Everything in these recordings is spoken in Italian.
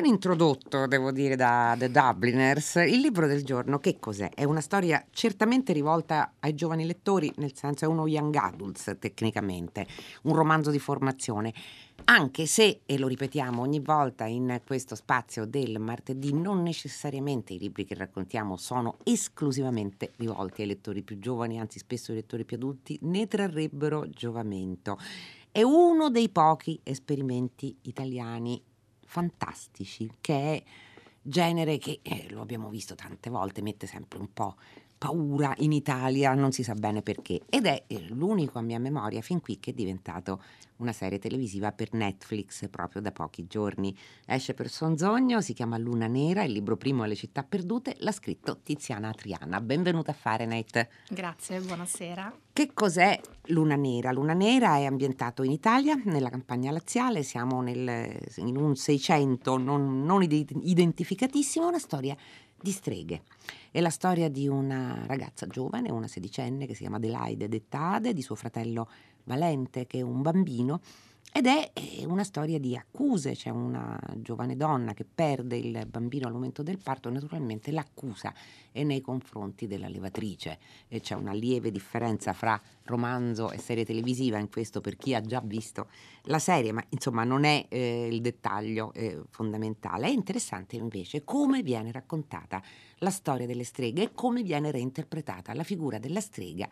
ben introdotto, devo dire, da The Dubliners. Il libro del giorno che cos'è? È una storia certamente rivolta ai giovani lettori, nel senso è uno young adults tecnicamente, un romanzo di formazione. Anche se, e lo ripetiamo ogni volta in questo spazio del martedì, non necessariamente i libri che raccontiamo sono esclusivamente rivolti ai lettori più giovani, anzi spesso i lettori più adulti ne trarrebbero giovamento. È uno dei pochi esperimenti italiani fantastici, che è genere che, eh, lo abbiamo visto tante volte, mette sempre un po' paura in Italia, non si sa bene perché, ed è eh, l'unico a mia memoria fin qui che è diventato una serie televisiva per Netflix proprio da pochi giorni. Esce per Sonzogno, si chiama Luna Nera, il libro primo alle città perdute, l'ha scritto Tiziana Triana. Benvenuta a Fahrenheit. Grazie, buonasera. Che cos'è Luna Nera? Luna Nera è ambientato in Italia, nella campagna laziale, siamo nel, in un 600 non, non identificatissimo, una storia di streghe. È la storia di una ragazza giovane, una sedicenne che si chiama Adelaide Dettade, di suo fratello Valente che è un bambino ed è una storia di accuse, c'è una giovane donna che perde il bambino al momento del parto, naturalmente l'accusa è nei confronti della levatrice e c'è una lieve differenza fra romanzo e serie televisiva in questo per chi ha già visto la serie, ma insomma non è eh, il dettaglio eh, fondamentale. È interessante invece come viene raccontata la storia delle streghe e come viene reinterpretata la figura della strega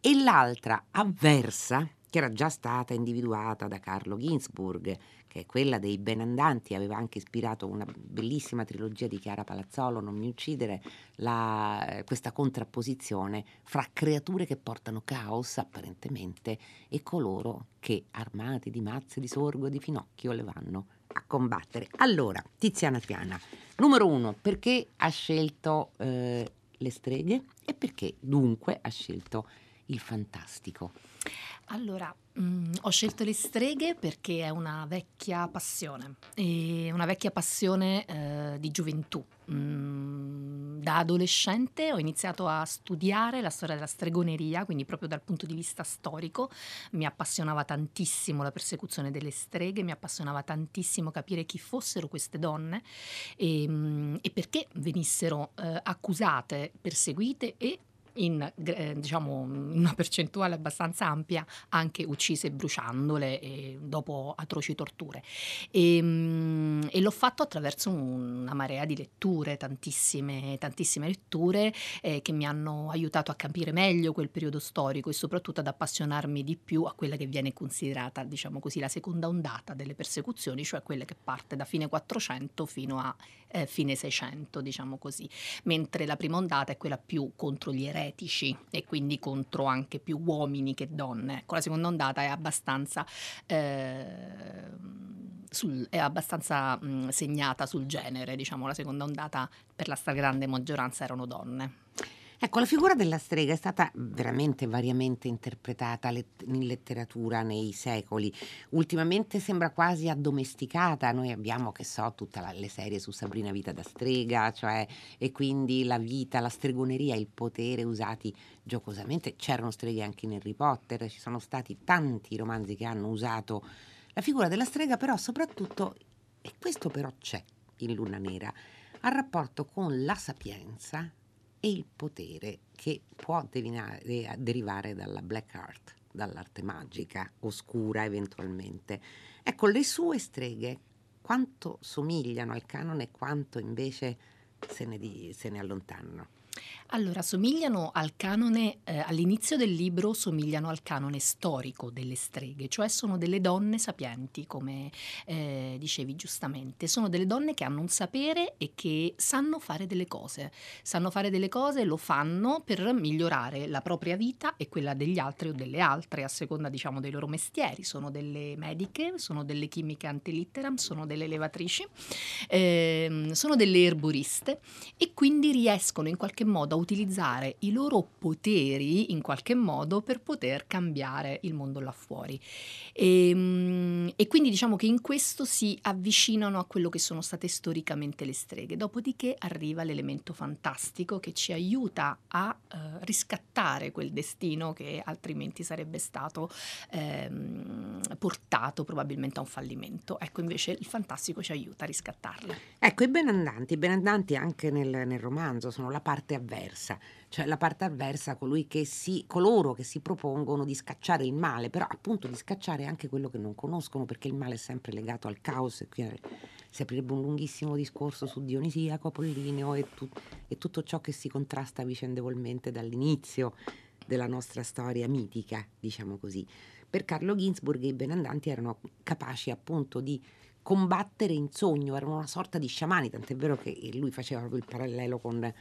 e l'altra avversa che era già stata individuata da Carlo Ginzburg, che è quella dei benandanti, aveva anche ispirato una bellissima trilogia di Chiara Palazzolo, Non mi uccidere, la, questa contrapposizione fra creature che portano caos apparentemente e coloro che armati di mazze di sorgo e di finocchio le vanno a combattere. Allora, Tiziana Triana, numero uno, perché ha scelto eh, le streghe e perché dunque ha scelto il fantastico? Allora, mh, mm, ho scelto le streghe perché è una vecchia passione, una vecchia passione eh, di gioventù. Mm, da adolescente ho iniziato a studiare la storia della stregoneria, quindi proprio dal punto di vista storico. Mi appassionava tantissimo la persecuzione delle streghe, mi appassionava tantissimo capire chi fossero queste donne e, mh, mm, e perché venissero eh, accusate, perseguite e in eh, diciamo, una percentuale abbastanza ampia anche uccise bruciandole e dopo atroci torture. E, ehm, e, l'ho fatto attraverso una marea di letture, tantissime, tantissime letture eh, che mi hanno aiutato a capire meglio quel periodo storico e soprattutto ad appassionarmi di più a quella che viene considerata, diciamo così, la seconda ondata delle persecuzioni, cioè quella che parte da fine 400 fino a eh, fine 600, diciamo così, mentre la prima ondata è quella più contro gli eretici e quindi contro anche più uomini che donne. Ecco, la seconda ondata è abbastanza... Eh, sul, è abbastanza mh, segnata sul genere, diciamo la seconda ondata per la stragrande maggioranza erano donne. Ecco, la figura della strega è stata veramente variamente interpretata in letteratura nei secoli. Ultimamente sembra quasi addomesticata. Noi abbiamo, che so, tutte le serie su Sabrina Vita da strega, cioè, e quindi la vita, la stregoneria, il potere usati giocosamente. C'erano streghe anche in Harry Potter, ci sono stati tanti romanzi che hanno usato la figura della strega, però soprattutto, e questo però c'è in Luna Nera, ha rapporto con la sapienza e il potere che può devinare, derivare dalla black art, dall'arte magica, oscura eventualmente. Ecco, le sue streghe quanto somigliano al canone e quanto invece se ne, di, se ne allontanano. Allora, somigliano al canone, eh, all'inizio del libro somigliano al canone storico delle streghe, cioè sono delle donne sapienti, come eh, dicevi giustamente, sono delle donne che hanno un sapere e che sanno fare delle cose, sanno fare delle cose e lo fanno per migliorare la propria vita e quella degli altri o delle altre, a seconda diciamo dei loro mestieri, sono delle mediche, sono delle chimiche antilitteram, sono delle levatrici, eh, sono delle erboriste e quindi riescono in qualche modo a utilizzare i loro poteri in qualche modo per poter cambiare il mondo là fuori. E, ehm, e quindi diciamo che in questo si avvicinano a quello che sono state storicamente le streghe. Dopodiché arriva l'elemento fantastico che ci aiuta a eh, riscattare quel destino che altrimenti sarebbe stato ehm, portato probabilmente a un fallimento. Ecco, invece il fantastico ci aiuta a riscattarlo. Ecco, i benandanti, i benandanti anche nel, nel romanzo sono la parte avversa, cioè la parte avversa colui che si, coloro che si propongono di scacciare il male, però appunto di scacciare anche quello che non conoscono, perché il male è sempre legato al caos e qui si aprirebbe un lunghissimo discorso su Dionisiaco, Apollineo e, tu, e tutto ciò che si contrasta vicendevolmente dall'inizio della nostra storia mitica, diciamo così. Per Carlo Ginzburg i benandanti erano capaci appunto di combattere in sogno, erano una sorta di sciamani, tant'è vero che lui faceva proprio il parallelo con,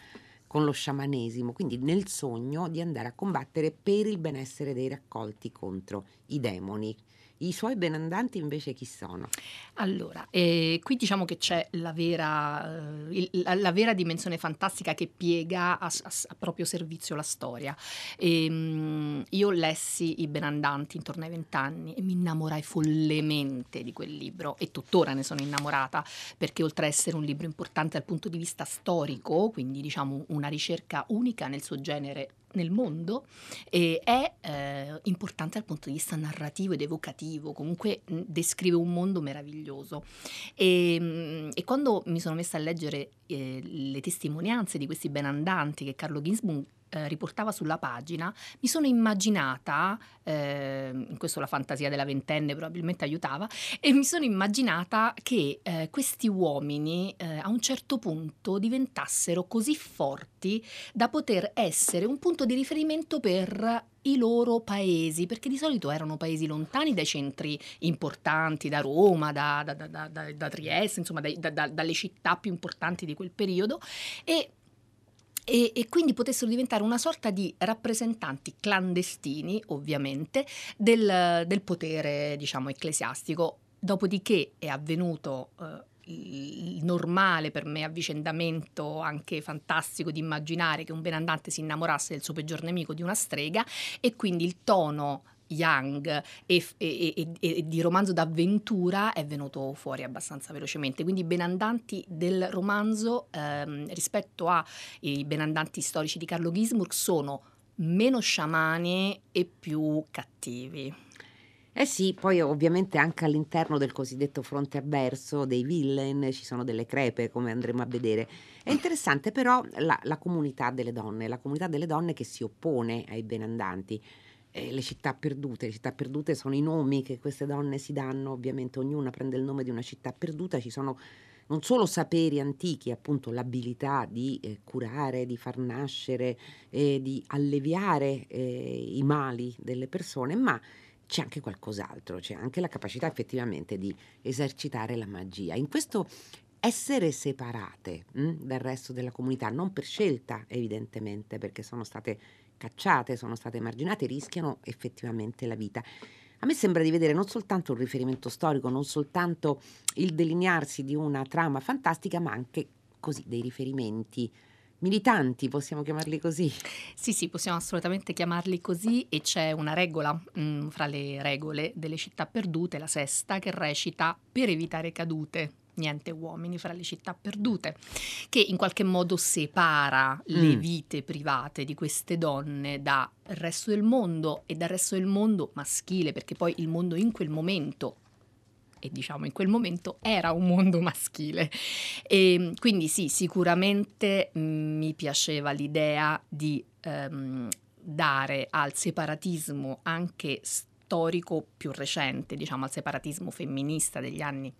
con lo sciamanesimo, quindi nel sogno di andare a combattere per il benessere dei raccolti contro i demoni. I suoi benandanti invece chi sono? Allora, eh, qui diciamo che c'è la vera, eh, il, la, la, vera dimensione fantastica che piega a, a, a proprio servizio la storia. E, ehm, mh, io lessi I benandanti intorno ai vent'anni e mi innamorai follemente di quel libro e tuttora ne sono innamorata perché oltre a essere un libro importante dal punto di vista storico, quindi diciamo una ricerca unica nel suo genere nel mondo e è eh, importante dal punto di vista narrativo ed evocativo, comunque mh, descrive un mondo meraviglioso. E, mh, e, quando mi sono messa a leggere eh, le testimonianze di questi benandanti che Carlo Ginsburg eh, riportava sulla pagina, mi sono immaginata, eh, in questo la fantasia della ventenne probabilmente aiutava, e mi sono immaginata che eh, questi uomini eh, a un certo punto diventassero così forti da poter essere un punto di riferimento per i loro paesi, perché di solito erano paesi lontani dai centri importanti, da Roma, da, da, da, da Trieste, insomma dalle città più importanti di quel periodo, e e, e, quindi potessero diventare una sorta di rappresentanti clandestini, ovviamente, del, del potere, diciamo, ecclesiastico. Dopodiché è avvenuto eh, il normale per me avvicendamento anche fantastico di immaginare che un benandante si innamorasse del suo peggior nemico di una strega e quindi il tono young e, e, e, di romanzo d'avventura è venuto fuori abbastanza velocemente. Quindi i benandanti del romanzo ehm, rispetto ai benandanti storici di Carlo Gisburg sono meno sciamani e più cattivi. Eh sì, poi ovviamente anche all'interno del cosiddetto fronte avverso dei villain ci sono delle crepe, come andremo a vedere. È interessante però la, la comunità delle donne, la comunità delle donne che si oppone ai benandanti eh, le città perdute. Le città perdute sono i nomi che queste donne si danno, ovviamente ognuna prende il nome di una città perduta, ci sono non solo saperi antichi, appunto l'abilità di eh, curare, di far nascere, eh, di alleviare eh, i mali delle persone, ma c'è anche qualcos'altro, c'è anche la capacità effettivamente di esercitare la magia. In questo essere separate mh, hm, dal resto della comunità, non per scelta evidentemente, perché sono state cacciate, sono state emarginate, rischiano effettivamente la vita. A me sembra di vedere non soltanto un riferimento storico, non soltanto il delinearsi di una trama fantastica, ma anche così dei riferimenti militanti, possiamo chiamarli così? Sì, sì, possiamo assolutamente chiamarli così e c'è una regola mh, mm, fra le regole delle città perdute, la sesta, che recita per evitare cadute niente uomini fra le città perdute, che in qualche modo separa mm. le vite private di queste donne dal resto del mondo e dal resto del mondo maschile, perché poi il mondo in quel momento e diciamo in quel momento era un mondo maschile. E quindi sì, sicuramente mm, mi piaceva l'idea di ehm, dare al separatismo anche storico più recente, diciamo al separatismo femminista degli anni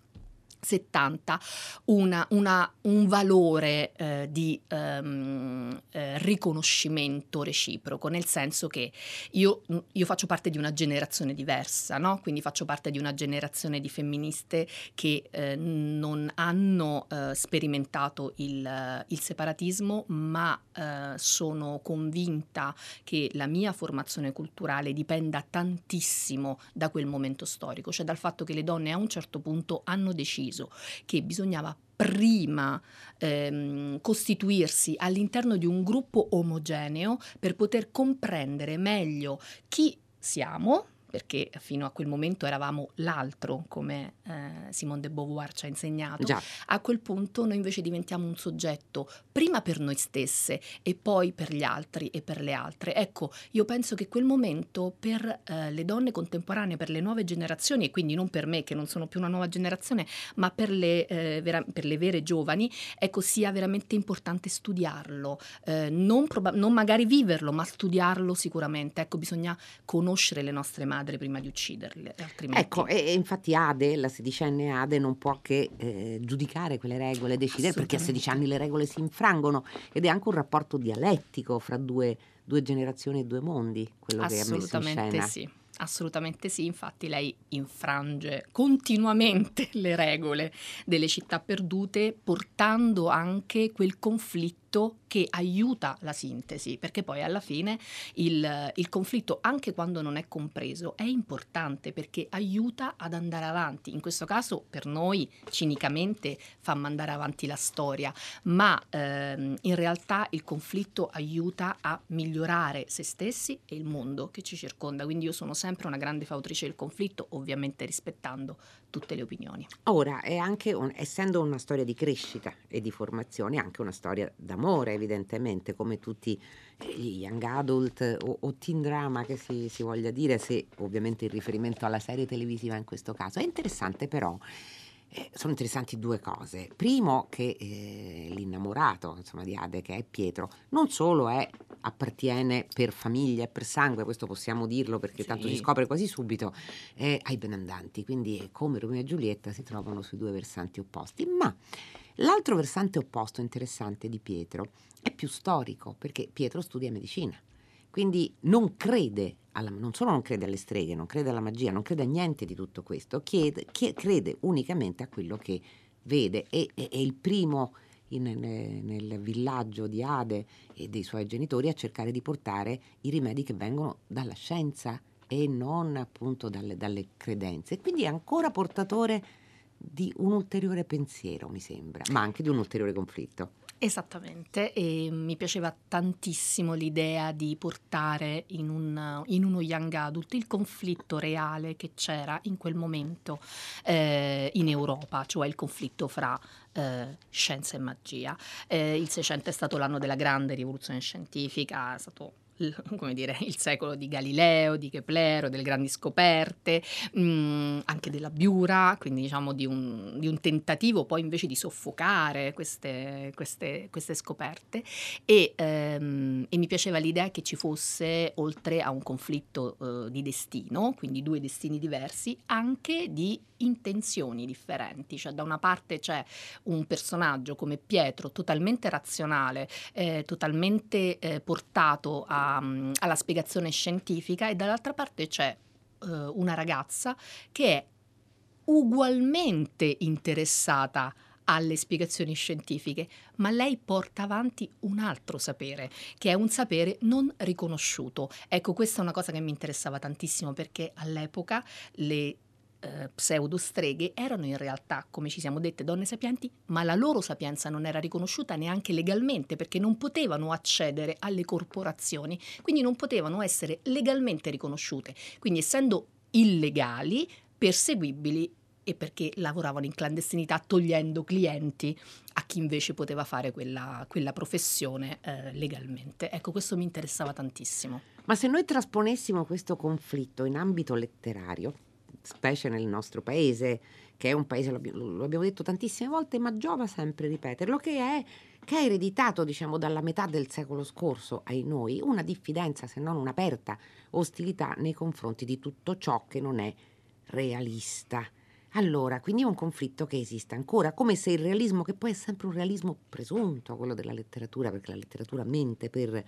70 una, una, un valore eh, di ehm, eh, riconoscimento reciproco, nel senso che io, io, faccio parte di una generazione diversa, no? quindi faccio parte di una generazione di femministe che eh, non hanno eh, sperimentato il, il, separatismo, ma eh, sono convinta che la mia formazione culturale dipenda tantissimo da quel momento storico, cioè dal fatto che le donne a un certo punto hanno deciso deciso che bisognava prima ehm, costituirsi all'interno di un gruppo omogeneo per poter comprendere meglio chi siamo, perché fino a quel momento eravamo l'altro, come eh, Simone de Beauvoir ci ha insegnato, Già. a quel punto noi invece diventiamo un soggetto prima per noi stesse e poi per gli altri e per le altre. Ecco, io penso che quel momento per eh, le donne contemporanee, per le nuove generazioni, e quindi non per me che non sono più una nuova generazione, ma per le, eh, vera- per le vere giovani, ecco, sia veramente importante studiarlo, eh, non, proba- non magari viverlo, ma studiarlo sicuramente. Ecco, bisogna conoscere le nostre madri prima di ucciderle, altrimenti... Ecco, e, infatti Ade, la sedicenne Ade, non può che eh, giudicare quelle regole, decidere perché a 16 anni le regole si infrangono ed è anche un rapporto dialettico fra due, due generazioni e due mondi, quello che ha messo in Assolutamente scena. sì. Assolutamente sì, infatti lei infrange continuamente le regole delle città perdute, portando anche quel conflitto che aiuta la sintesi, perché poi alla fine il, il conflitto, anche quando non è compreso, è importante perché aiuta ad andare avanti. In questo caso per noi cinicamente fa mandare avanti la storia, ma ehm, in realtà il conflitto aiuta a migliorare se stessi e il mondo che ci circonda. Quindi io sono sempre una grande fautrice del conflitto, ovviamente rispettando tutte le opinioni. Ora, un- essendo una storia di crescita e di formazione, è anche una storia d'amore, evidentemente, come tutti eh, gli young adult o, o teen drama che si, si voglia dire, se ovviamente il riferimento alla serie televisiva in questo caso. È interessante però, eh, sono interessanti due cose. Primo che eh, l'innamorato insomma, di Ade, che è Pietro, non solo è, appartiene per famiglia e per sangue, questo possiamo dirlo perché tanto si Sì. scopre quasi subito, eh, ai benandanti, quindi come Romeo e Giulietta si trovano sui due versanti opposti. Ma l'altro versante opposto interessante di Pietro è più storico, perché Pietro studia medicina. Quindi non crede, alla- non solo non crede alle streghe, non crede alla magia, non crede a niente di tutto questo, chiede- chie- crede unicamente a quello che vede e è il primo in- nel villaggio di Ade e dei suoi genitori a cercare di portare i rimedi che vengono dalla scienza e non appunto dalle, dalle credenze. Quindi è ancora portatore di un ulteriore pensiero, mi sembra, ma anche di un ulteriore conflitto. Esattamente, e mi piaceva tantissimo l'idea di portare in, un- in uno young adult il conflitto reale che c'era in quel momento eh, in Europa, cioè il conflitto fra eh, scienza e magia. Eh, il Seicento è stato l'anno della grande rivoluzione scientifica, è stato come dire, il secolo di Galileo, di Keplero, delle grandi scoperte, mm, anche della Biura, quindi diciamo di un, di un tentativo poi invece di soffocare queste, queste- queste scoperte. E, ehm, e mi piaceva l'idea che ci fosse, oltre a un conflitto eh, di destino, quindi due destini diversi, anche di intenzioni differenti, cioè da una parte c'è un personaggio come Pietro totalmente razionale, eh, totalmente eh, portato a- alla spiegazione scientifica e dall'altra parte c'è eh, una ragazza che è ugualmente interessata alle spiegazioni scientifiche, ma lei porta avanti un altro sapere, che è un sapere non riconosciuto. Ecco, questa è una cosa che mi interessava tantissimo perché all'epoca le eh, pseudostreghe erano in realtà, come ci siamo dette, donne sapienti, ma la loro sapienza non era riconosciuta neanche legalmente perché non potevano accedere alle corporazioni, quindi non potevano essere legalmente riconosciute. Quindi essendo illegali, perseguibili e perché lavoravano in clandestinità togliendo clienti a chi invece poteva fare quella, quella professione eh, legalmente. Ecco, questo mi interessava tantissimo. Ma se noi trasponessimo questo conflitto in ambito letterario, specie nel nostro paese, che è un paese, lo abbi- lo abbiamo detto tantissime volte, ma giova sempre ripeterlo, che è che ha ereditato, diciamo, dalla metà del secolo scorso ai noi una diffidenza, se non un'aperta ostilità nei confronti di tutto ciò che non è realista. Allora, quindi è un conflitto che esiste ancora, come se il realismo, che poi è sempre un realismo presunto, quello della letteratura, perché la letteratura mente per,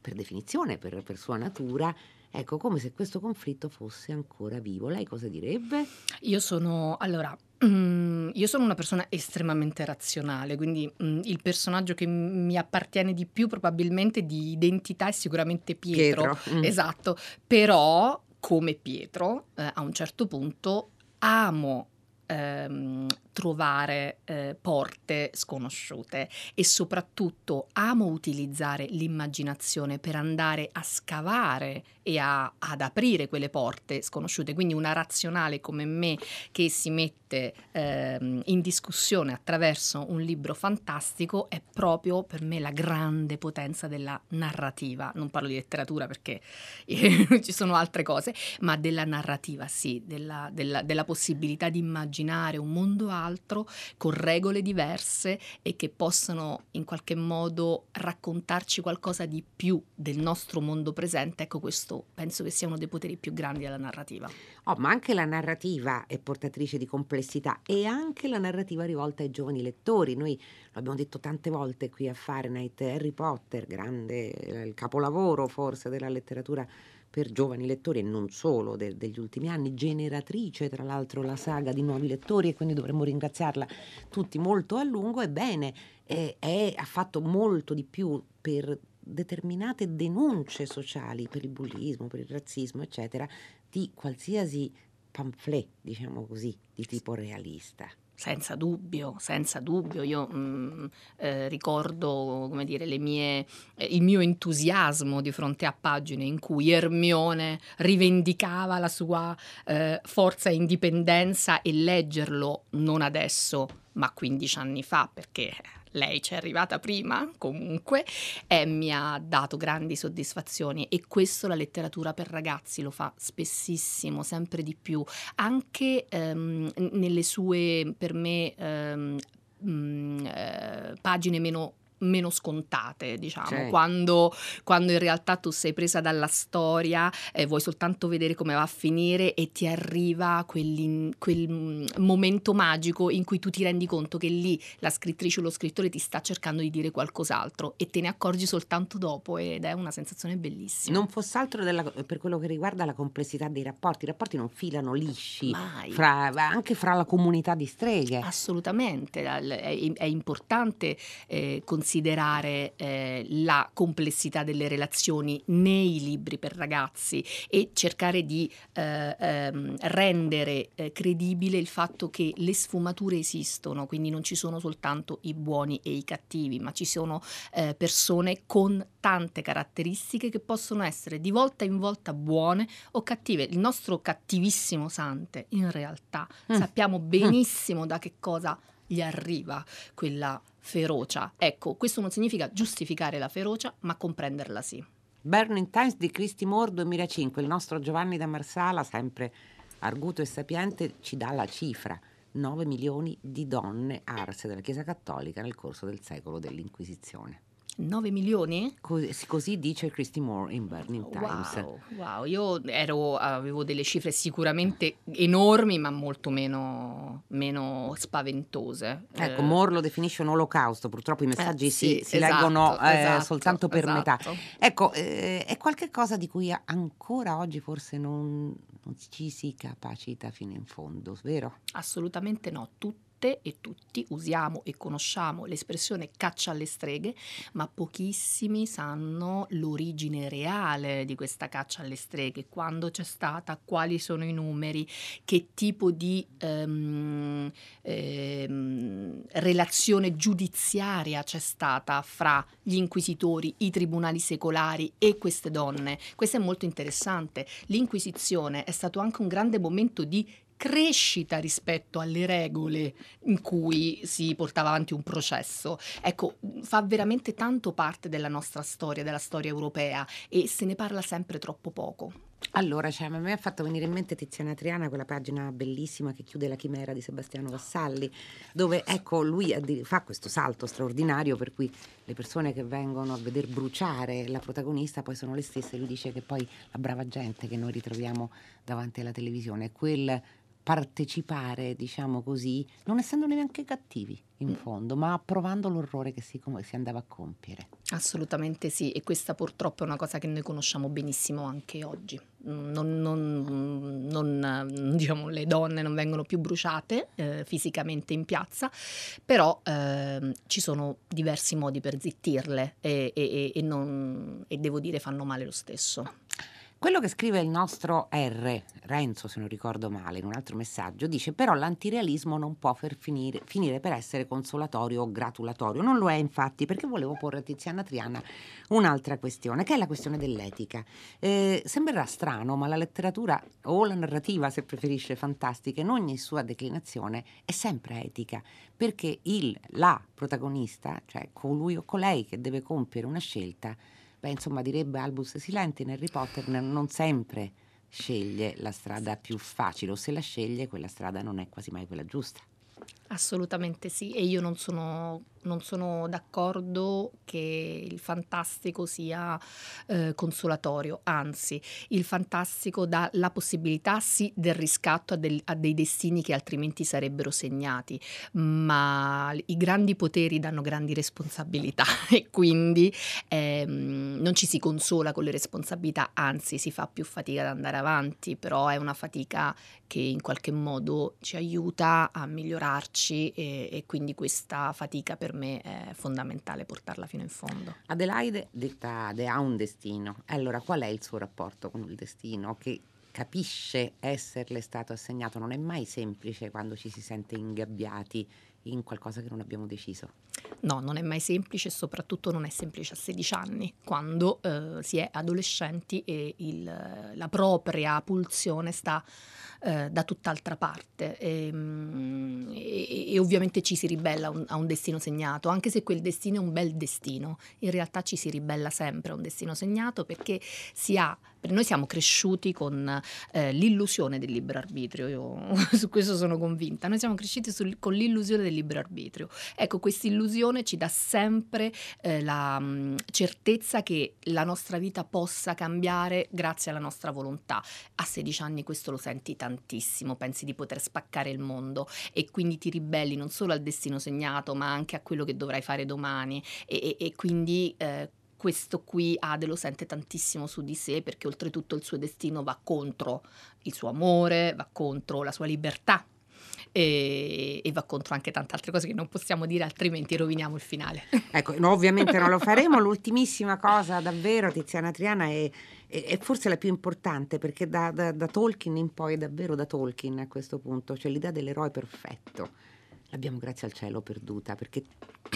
per definizione, per, per sua natura, ecco, come se questo conflitto fosse ancora vivo. Lei cosa direbbe? Io sono, allora, mm, io sono una persona estremamente razionale, quindi mm, il personaggio che m- mi appartiene di più probabilmente di identità è sicuramente Pietro. Mm. Esatto, però come Pietro, eh, a un certo punto amo ehm, trovare eh, porte sconosciute e soprattutto amo utilizzare l'immaginazione per andare a scavare e a, ad aprire quelle porte sconosciute. Quindi una razionale come me che si mette eh, in discussione attraverso un libro fantastico è proprio per me la grande potenza della narrativa. Non parlo di letteratura perché ci sono altre cose, ma della narrativa, sì, della, della, della possibilità di immaginare un mondo altro con regole diverse e che possano in qualche modo raccontarci qualcosa di più del nostro mondo presente. Ecco questo penso che sia uno dei poteri più grandi della narrativa. Oh, ma anche la narrativa è portatrice di complessità e anche la narrativa rivolta ai giovani lettori. Noi lo abbiamo detto tante volte qui a Fahrenheit, Harry Potter, grande, eh, il capolavoro forse della letteratura per giovani lettori e non solo de- degli ultimi anni, generatrice tra l'altro la saga di nuovi lettori e quindi dovremmo ringraziarla tutti molto a lungo. Ebbene, eh, è, ha fatto molto di più per determinate denunce sociali per il bullismo, per il razzismo, eccetera, di qualsiasi pamphlet, diciamo così, di tipo realista. Senza dubbio, senza dubbio. Io mh, mm, eh, ricordo dire, mie, eh, il mio entusiasmo di fronte a pagine in cui Ermione rivendicava la sua eh, forza e indipendenza e leggerlo non adesso, ma 15 anni fa, perché lei ci è arrivata prima comunque e mi ha dato grandi soddisfazioni. E questo la letteratura per ragazzi lo fa spessissimo, sempre di più, anche ehm, nelle sue per me ehm, mh, mm, eh, pagine meno meno scontate, diciamo, cioè. quando, quando, in realtà tu sei presa dalla storia, eh, vuoi soltanto vedere come va a finire e ti arriva quel mm, momento magico in cui tu ti rendi conto che lì la scrittrice o lo scrittore ti sta cercando di dire qualcos'altro e te ne accorgi soltanto dopo ed è una sensazione bellissima. Non fosse altro della, per quello che riguarda la complessità dei rapporti, i rapporti non filano lisci, fra, anche fra la comunità di streghe. Assolutamente, è, è importante eh, considerare considerare eh, la complessità delle relazioni nei libri per ragazzi e cercare di eh, ehm, rendere eh, credibile il fatto che le sfumature esistono, quindi non ci sono soltanto i buoni e i cattivi, ma ci sono eh, persone con tante caratteristiche che possono essere di volta in volta buone o cattive. Il nostro cattivissimo Sante, in realtà, mm. sappiamo benissimo da che cosa gli arriva quella ferocia. Ecco, questo non significa giustificare la ferocia, ma comprenderla sì. Burning Times di Christy Moore 2005, il nostro Giovanni da Marsala, sempre arguto e sapiente, ci dà la cifra. 9 milioni di donne arse dalla Chiesa Cattolica nel corso del secolo dell'Inquisizione. 9 milioni? Così, così, dice Christy Moore in Burning Times. Wow, wow. io ero, avevo delle cifre sicuramente enormi, ma molto meno, meno spaventose. Ecco, eh. Moore lo definisce un olocausto, purtroppo i messaggi eh, sì, si, si esatto, leggono eh, esatto, soltanto per esatto. metà. Ecco, eh, è qualcosa di cui ancora oggi forse non, non ci si capacita fino in fondo, vero? Assolutamente no, tutti tutte e tutti usiamo e conosciamo l'espressione caccia alle streghe, ma pochissimi sanno l'origine reale di questa caccia alle streghe, quando c'è stata, quali sono i numeri, che tipo di ehm, ehm, relazione giudiziaria c'è stata fra gli inquisitori, i tribunali secolari e queste donne. Questo è molto interessante. L'Inquisizione è stato anche un grande momento di crescita rispetto alle regole in cui si portava avanti un processo. Ecco, fa veramente tanto parte della nostra storia, della storia europea e se ne parla sempre troppo poco. Allora, cioè, a me ha fatto venire in mente Tiziana Triana, quella pagina bellissima che chiude la chimera di Sebastiano Vassalli, dove ecco lui fa questo salto straordinario per cui le persone che vengono a vedere bruciare la protagonista poi sono le stesse. Lui dice che poi la brava gente che noi ritroviamo davanti alla televisione quel partecipare, diciamo così, non essendo neanche cattivi in mm. fondo, ma approvando l'orrore che si, si, andava a compiere. Assolutamente sì, e questa purtroppo è una cosa che noi conosciamo benissimo anche oggi. Non, non, non diciamo, le donne non vengono più bruciate eh, fisicamente in piazza, però eh, ci sono diversi modi per zittirle e, e, e, non, e devo dire fanno male lo stesso. Quello che scrive il nostro R, Renzo se non ricordo male, in un altro messaggio, dice però l'antirealismo non può finire, finire, per essere consolatorio o gratulatorio. Non lo è infatti perché volevo porre a Tiziana Triana un'altra questione, che è la questione dell'etica. Eh, sembrerà strano, ma la letteratura o la narrativa, se preferisce, fantastica, in ogni sua declinazione è sempre etica, perché il, la protagonista, cioè colui o colei che deve compiere una scelta, beh, insomma, direbbe Albus Silenti Harry Potter, non sempre sceglie la strada più facile o se la sceglie quella strada non è quasi mai quella giusta. Assolutamente sì, e io non sono non sono d'accordo che il fantastico sia eh, consolatorio, anzi il fantastico dà la possibilità sì del riscatto a, del, a, dei destini che altrimenti sarebbero segnati, ma i grandi poteri danno grandi responsabilità e quindi ehm, non ci si consola con le responsabilità, anzi si fa più fatica ad andare avanti, però è una fatica che in qualche modo ci aiuta a migliorarci e, e quindi questa fatica per me è fondamentale portarla fino in fondo. Adelaide detta ha un destino. Allora, qual è il suo rapporto con il destino? Che capisce esserle stato assegnato. Non è mai semplice quando ci si sente ingabbiati in qualcosa che non abbiamo deciso. No, non è mai semplice soprattutto non è semplice a 16 anni, quando eh, si è adolescenti e il, la propria pulsione sta eh, da tutt'altra parte. Ehm, e, e, e, ovviamente ci si ribella un, a un, destino segnato, anche se quel destino è un bel destino, in realtà ci si ribella sempre a un destino segnato perché si ha noi siamo cresciuti con eh, l'illusione del libero arbitrio, io su questo sono convinta, noi siamo cresciuti sul, con l'illusione del libero arbitrio. Ecco, questa illusione ci dà sempre eh, la mh, mm, certezza che la nostra vita possa cambiare grazie alla nostra volontà. A 16 anni questo lo senti tantissimo, pensi di poter spaccare il mondo e quindi ti ribelli non solo al destino segnato, ma anche a quello che dovrai fare domani e, e, e quindi eh, questo qui Ade lo sente tantissimo su di sé perché oltretutto il suo destino va contro il suo amore, va contro la sua libertà. E, e, va contro anche tante altre cose che non possiamo dire altrimenti roviniamo il finale. Ecco, no, ovviamente non lo faremo. L'ultimissima cosa davvero, Tiziana Triana, è, è, è forse la più importante perché da, da, da Tolkien in poi è davvero da Tolkien a questo punto, cioè l'idea dell'eroe perfetto l'abbiamo grazie al cielo perduta perché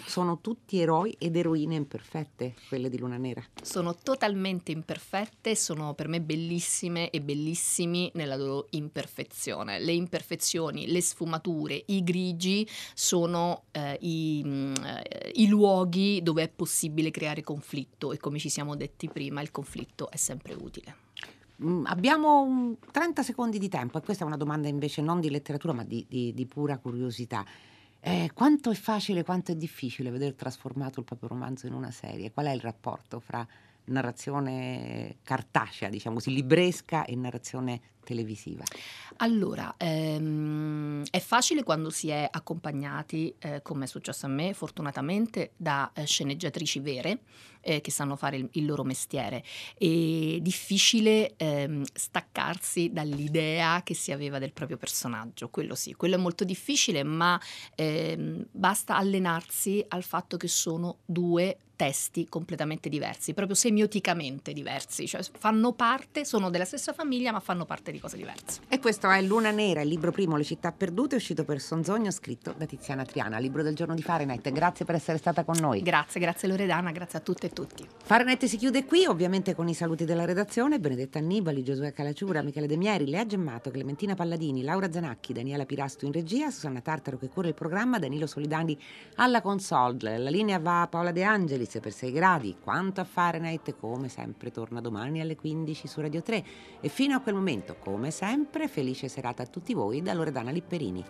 sono tutti eroi ed eroine imperfette, quelle di Luna Nera. Sono totalmente imperfette, sono per me bellissime e bellissimi nella loro imperfezione. Le imperfezioni, le sfumature, i grigi sono eh, i, mm, eh, i luoghi dove è possibile creare conflitto e come ci siamo detti prima il conflitto è sempre utile. Mm, abbiamo 30 secondi di tempo e questa è una domanda invece non di letteratura ma di, di, di pura curiosità. Eh, quanto è facile, quanto è difficile vedere trasformato il proprio romanzo in una serie? Qual è il rapporto fra narrazione cartacea, diciamo così, libresca e narrazione televisiva? Allora, ehm, è facile quando si è accompagnati, eh, come è successo a me, fortunatamente, da eh, sceneggiatrici vere eh, che sanno fare il, il, loro mestiere. È difficile ehm, staccarsi dall'idea che si aveva del proprio personaggio, quello sì, quello è molto difficile, ma ehm, basta allenarsi al fatto che sono due testi completamente diversi, proprio semioticamente diversi, cioè fanno parte, sono della stessa famiglia ma fanno parte di cose diverse. E questo è Luna Nera, il libro primo Le città perdute, uscito per Sonzogno, scritto da Tiziana Triana, libro del giorno di Fahrenheit. Grazie per essere stata con noi. Grazie, grazie Loredana, grazie a tutte e tutti. Fahrenheit si chiude qui, ovviamente con i saluti della redazione, Benedetta Annibali, Giosuè Calacciura, Michele De Mieri, Lea Gemmato, Clementina Palladini, Laura Zanacchi, Daniela Pirasto in regia, Susanna Tartaro che cura il programma, Danilo Solidani alla console. La linea va a Paola De Angelis per 6 gradi. Quanto a Fahrenheit, come sempre, torna domani alle 15 su Radio 3. E fino a quel momento, come sempre, felice serata a tutti voi da Loredana Lipperini.